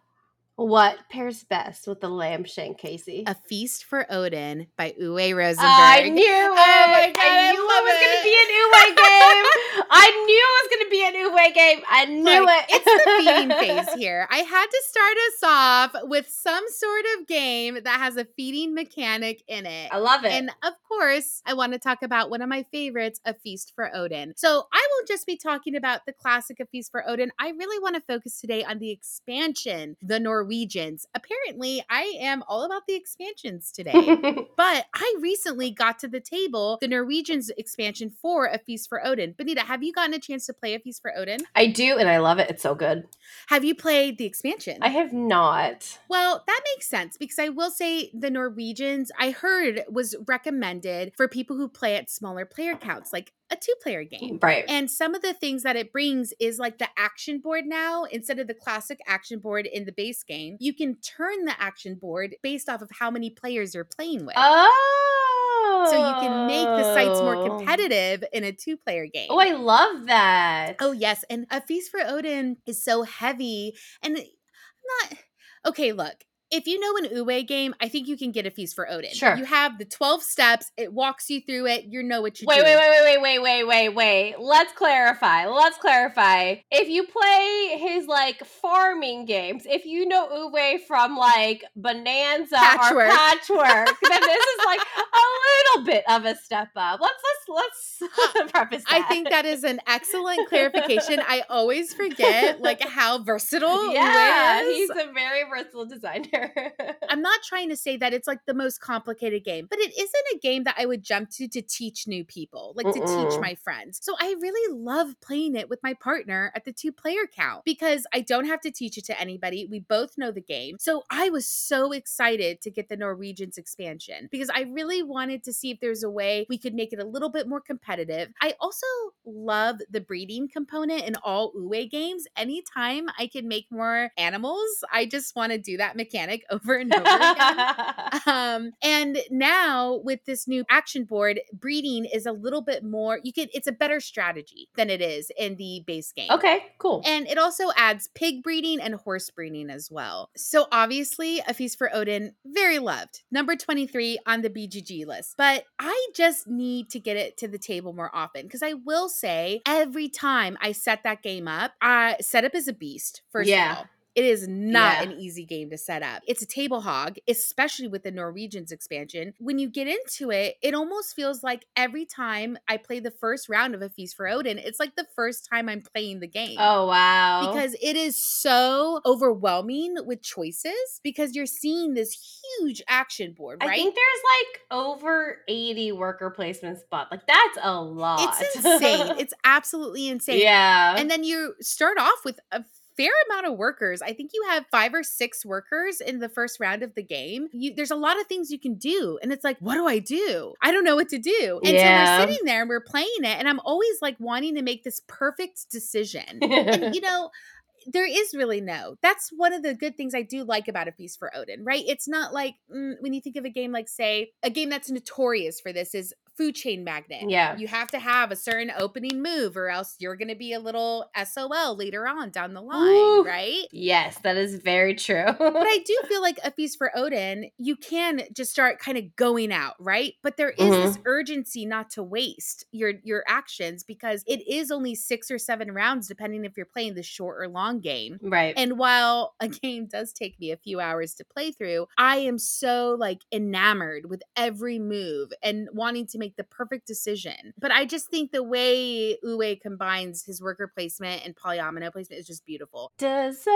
What pairs best with the lamb shank, Kasey? A Feast for Odin by Uwe Rosenberg. I knew it. Oh my God, I knew it was going to be an Uwe game. I knew it was going to be an Uwe game. I knew Like, it. it's the feeding phase here. I had to start us off with some sort of game that has a feeding mechanic in it. I love it. And of course, I want to talk about one of my favorites, A Feast for Odin. So I won't just be talking about the classic A Feast for Odin. I really want to focus today on the expansion, the Norwegians. Apparently, I am all about the expansions today. But I recently got to the table the Norwegians expansion for A Feast for Odin. Beneeta, have you gotten a chance to play A Feast for Odin? I do, and I love it. It's so good. Have you played the expansion? I have not. Well, that makes sense because I will say the Norwegians, I heard was recommended for people who play at smaller player counts, like a two player game. Right. And some of the things that it brings is like the action board now, instead of the classic action board in the base game, you can turn the action board based off of how many players you're playing with. oh. So you can make the sites more oh. competitive in a two player game. Oh, I love that. Oh yes, and a feast for Odin is so heavy, and I'm not okay. Look, if you know an Uwe game, I think you can get a feast for Odin. Sure. you have the twelve steps. It walks you through it. You know what you're Wait, doing. wait, wait, wait, wait, wait, wait, wait. wait. Let's clarify. Let's clarify. If you play his like farming games, if you know Uwe from like Bohnanza Patchwork. or Patchwork, then this is like a little bit of a step up. Let's let's let's preface that. I think that is an excellent clarification. I always forget like how versatile yeah, Uwe is. he's a very versatile designer. I'm not trying to say that it's like the most complicated game, but it isn't a game that I would jump to to teach new people, like to teach my friends. So I really love playing it with my partner at the two player count because I don't have to teach it to anybody. We both know the game. So I was so excited to get the Norwegians expansion because I really wanted to see if there's a way we could make it a little bit more competitive. I also love the breeding component in all Uwe games. Anytime I can make more animals, I just want to do that mechanic over and over again. Um, and now with this new action board, breeding is a little bit more, you can, it's a better strategy than it is in the base game. okay, cool. And it also adds pig breeding and horse breeding as well. So obviously, A Feast for Odin, very loved. Number 23 on the BGG list. But I just need to get it to the table more often because I will say every time I set that game up, I set up as a beast, first Yeah. of all. It is not Yeah. an easy game to set up. It's a table hog, especially with the Norwegians expansion. When you get into it, it almost feels like every time I play the first round of A Feast for Odin, it's like the first time I'm playing the game Oh wow. because it is so overwhelming with choices because you're seeing this huge action board, right? I think there's like over 80 worker placement spots. Like that's a lot. it's insane. it's absolutely insane. yeah. And then you start off with a fair amount of workers. I think you have five or six workers in the first round of the game. You, there's a lot of things you can do. And it's like, what do I do? I don't know what to do. And Yeah. so we're sitting there and we're playing it. And I'm always like wanting to make this perfect decision. and you know there is really no that's one of the good things i do like about a feast for odin right it's not like mm, when you think of a game like say a game that's notorious for this is Food Chain Magnate. Yeah. You have to have a certain opening move or else you're going to be a little SOL later on down the line, Ooh. right? Yes, that is very true. But I do feel like a feast for Odin, you can just start kind of going out, right? But there is this mm-hmm. urgency not to waste your your actions because it is only 6 or 7 rounds depending if you're playing the short or long game. right. And while a game does take me a few hours to play through, I am so like enamored with every move and wanting to make the perfect decision. But I just think the way Uwe combines his worker placement and polyomino placement is just beautiful. Desserts.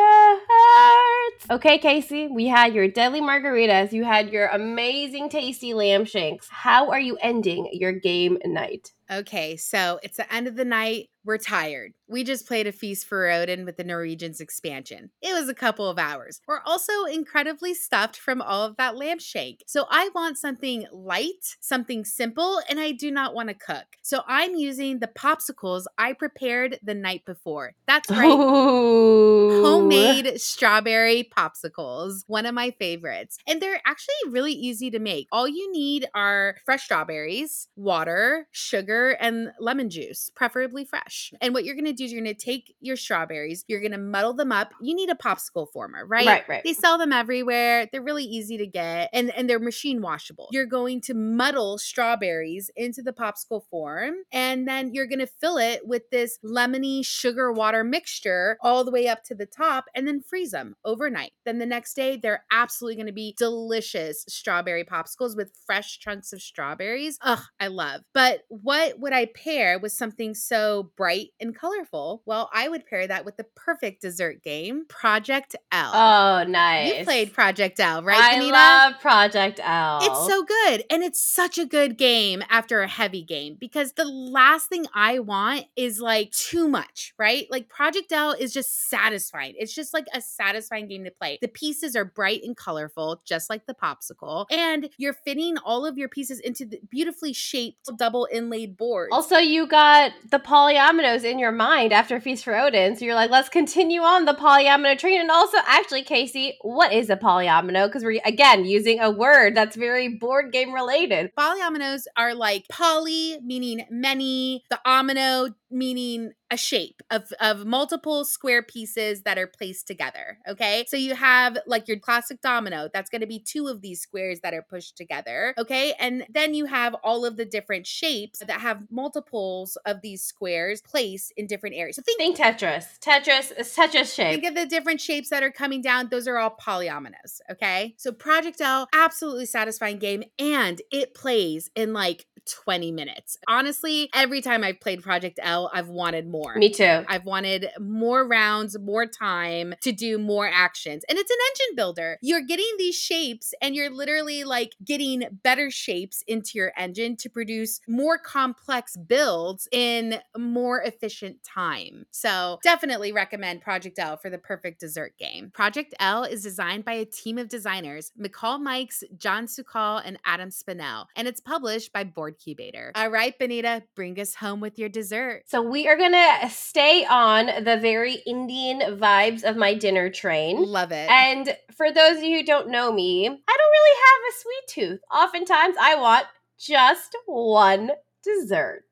Okay, Kasey, we had your deadly margaritas. You had your amazing, tasty lamb shanks. How are you ending your game night? Okay, so it's the end of the night. We're tired. We just played a Feast for Odin with the Norwegians expansion. It was a couple of hours. We're also incredibly stuffed from all of that lamb shank. So I want something light, something simple, and I do not want to cook. So I'm using the popsicles I prepared the night before. That's right. Homemade strawberry popsicles, one of my favorites. And they're actually really easy to make. All you need are fresh strawberries, water, sugar, and lemon juice, preferably fresh. And what you're going to do is you're going to take your strawberries, you're going to muddle them up. You need a popsicle former, right? Right, right. They sell them everywhere. They're really easy to get and, and they're machine washable. You're going to muddle strawberries into the popsicle form and then you're going to fill it with this lemony sugar water mixture all the way up to the top and then freeze them overnight. Then the next day, they're absolutely going to be delicious strawberry popsicles with fresh chunks of strawberries. Ugh, I love. But what would I pair with something so bright and colorful? Well, I would pair that with the perfect dessert game, Project L. Oh, nice. You played Project L, right, I Beneeta? love Project L. It's so good. And it's such a good game after a heavy game because the last thing I want is like too much, right? Like Project L is just satisfying. It's just like a satisfying game to play. The pieces are bright and colorful, just like the popsicle. And you're fitting all of your pieces into the beautifully shaped double inlaid boards. Also, you got the polyominoes in your mind after Feast for Odin. So you're like, let's continue on the polyomino train. And also, actually, Kasey, what is a polyomino? Because we're, again, using a word that's very board game related. Polyominoes are like poly, meaning many, the omino, meaning a shape of, of multiple square pieces that are placed together. Okay. So you have like your classic domino, that's going to be two of these squares that are pushed together. Okay. And then you have all of the different shapes that have multiples of these squares placed in different areas. So think, Think Tetris. Tetris is Tetris shape. Think of the different shapes that are coming down. Those are all polyominoes. Okay. So Project L, absolutely satisfying game. And it plays in like 20 minutes. Honestly, every time I've played Project L, I've wanted more. Me too. I've wanted more rounds, more time to do more actions. And it's an engine builder. You're getting these shapes and you're literally like getting better shapes into your engine to produce more complex builds in more efficient time. So, definitely recommend Project L for the perfect dessert game. Project L is designed by a team of designers, McCall Mikes, John Soukal, and Adam Španěl, and it's published by Boardcubator. All right, Beneeta, bring us home with your dessert. So we are gonna stay on the very Indian vibes of my dinner train. Love it. And for those of you who don't know me, I don't really have a sweet tooth. Oftentimes I want just one dessert.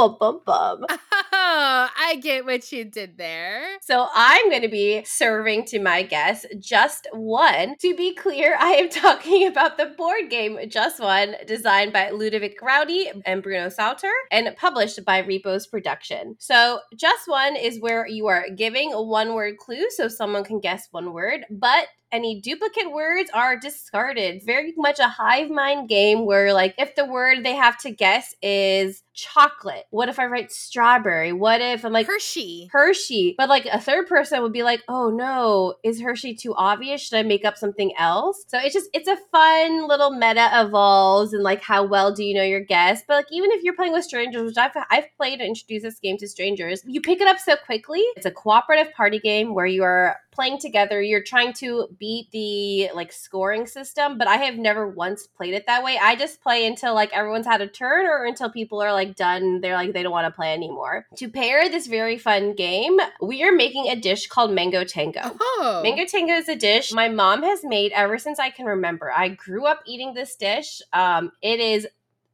Bum bum bum. Oh, I get what you did there. So I'm going to be serving to my guests just one. To be clear, I am talking about the board game Just One, designed by Ludovic Roudy and Bruno Sautter, and published by Repos Production. So Just One is where you are giving a one-word clue so someone can guess one word, but any duplicate words are discarded. Very much a hive mind game where, like, if the word they have to guess is chocolate, what if I write strawberry? What if I'm like Hershey. Hershey? But like a third person would be like, oh no, is Hershey too obvious? Should I make up something else? So it's just, it's a fun little meta evolves and like how well do you know your guests? But like, even if you're playing with strangers, which I've, I've played and introduced this game to strangers, you pick it up so quickly. It's a cooperative party game where you are playing together. You're trying to beat the like scoring system, but I have never once played it that way. I just play until like everyone's had a turn or until people are like done. They're like they don't want to play anymore. To pair this very fun game, we are making a dish called Mango Tango. Oh. Mango Tango is a dish my mom has made ever since I can remember. I grew up eating this dish. Um, it is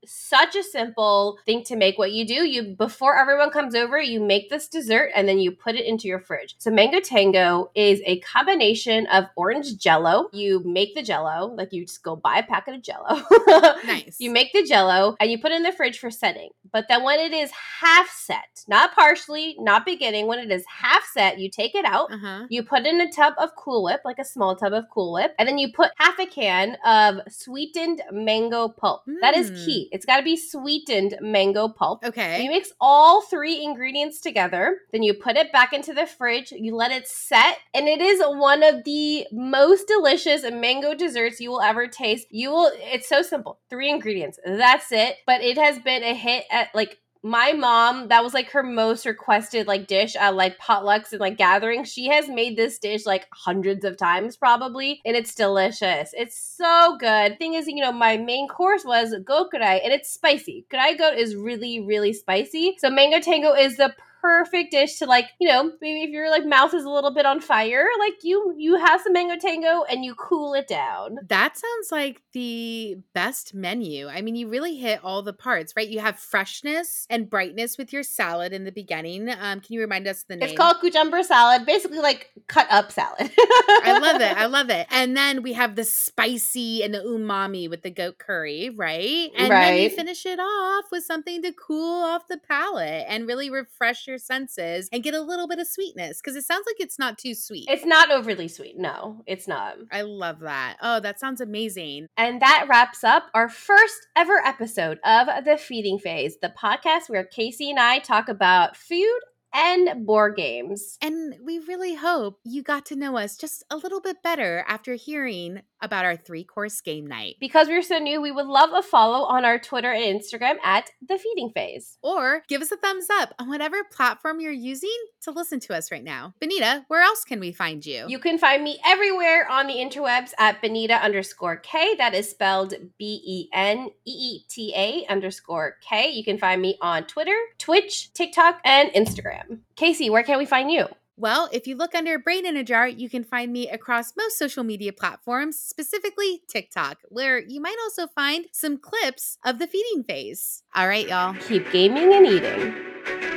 such a simple thing to make. What you do, you before everyone comes over, you make this dessert and then you put it into your fridge. So mango tango is a combination of orange jello. You make the jello, like you just go buy a packet of jello. Nice. You make the jello and you put it in the fridge for setting. But then when it is half set, not partially, not beginning, when it is half set, you take it out. Uh huh. You put in a tub of Cool Whip, like a small tub of Cool Whip, and then you put half a can of sweetened mango pulp. That is Mm. key. It's got to be sweetened mango pulp. Okay. You mix all three ingredients together, then you put it back into the fridge, you let it set, and it is one of the most delicious mango desserts you will ever taste. You will it's so simple. Three ingredients. That's it. But it has been a hit at like my mom, that was like her most requested like dish at like potlucks and like gatherings. She has made this dish like hundreds of times probably, and it's delicious. It's so good. Thing is, you know, my main course was gokurai, and it's spicy. Kurai goat is really, really spicy. So mango tango is the perfect dish to like, you know, maybe if your like mouth is a little bit on fire, like you you have some mango tango and you cool it down. That sounds like the best menu. I mean, you really hit all the parts, right? You have freshness and brightness with your salad in the beginning. Um, can you remind us the name? It's called kachumber salad, basically like cut up salad. I love it. I love it. And then we have the spicy and the umami with the goat curry, right? And then you finish it off with something to cool off the palate and really refresh your senses and get a little bit of sweetness because it sounds like it's not too sweet. It's not overly sweet. No, it's not. I love that. Oh, that sounds amazing. And that wraps up our first ever episode of The Feeding Phase, the podcast where Kasey and I talk about food and board games. And we really hope you got to know us just a little bit better after hearing about our three course game night. Because we're so new, we would love a follow on our Twitter and Instagram at The Feeding Phase. Or give us a thumbs up on whatever platform you're using to listen to us right now. Beneeta, where else can we find you? You can find me everywhere on the interwebs at Beneeta underscore K. That is spelled B E N E E T A underscore K. You can find me on Twitter, Twitch, TikTok, and Instagram. Kasey, where can we find you? Well, if you look under Brain in a Jar, you can find me across most social media platforms, specifically TikTok, where you might also find some clips of the feeding phase. All right, y'all. Keep gaming and eating.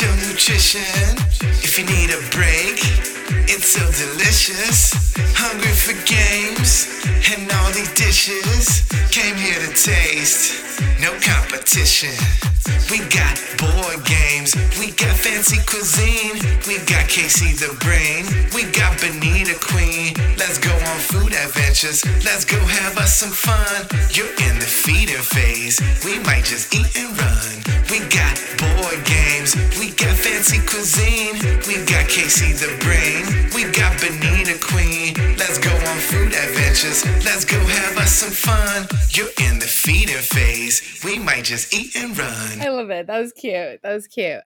Your nutrition. If you need a break, it's so delicious. Hungry for games and all these dishes. Came here to taste. No competition. We got board games. We got fancy cuisine. We got Kasey the Brain. We got Beneeta Queen. Let's go on food adventures. Let's go have us some fun. You're in the feeding phase. We might just eat and run. We got board games. We got fancy cuisine. We got Kasey the Brain. We got Beneeta Queen. Let's go on food adventures. Let's go have us some fun. You're in the feeding phase. We might just eat and run. I love it. That was cute. That was cute.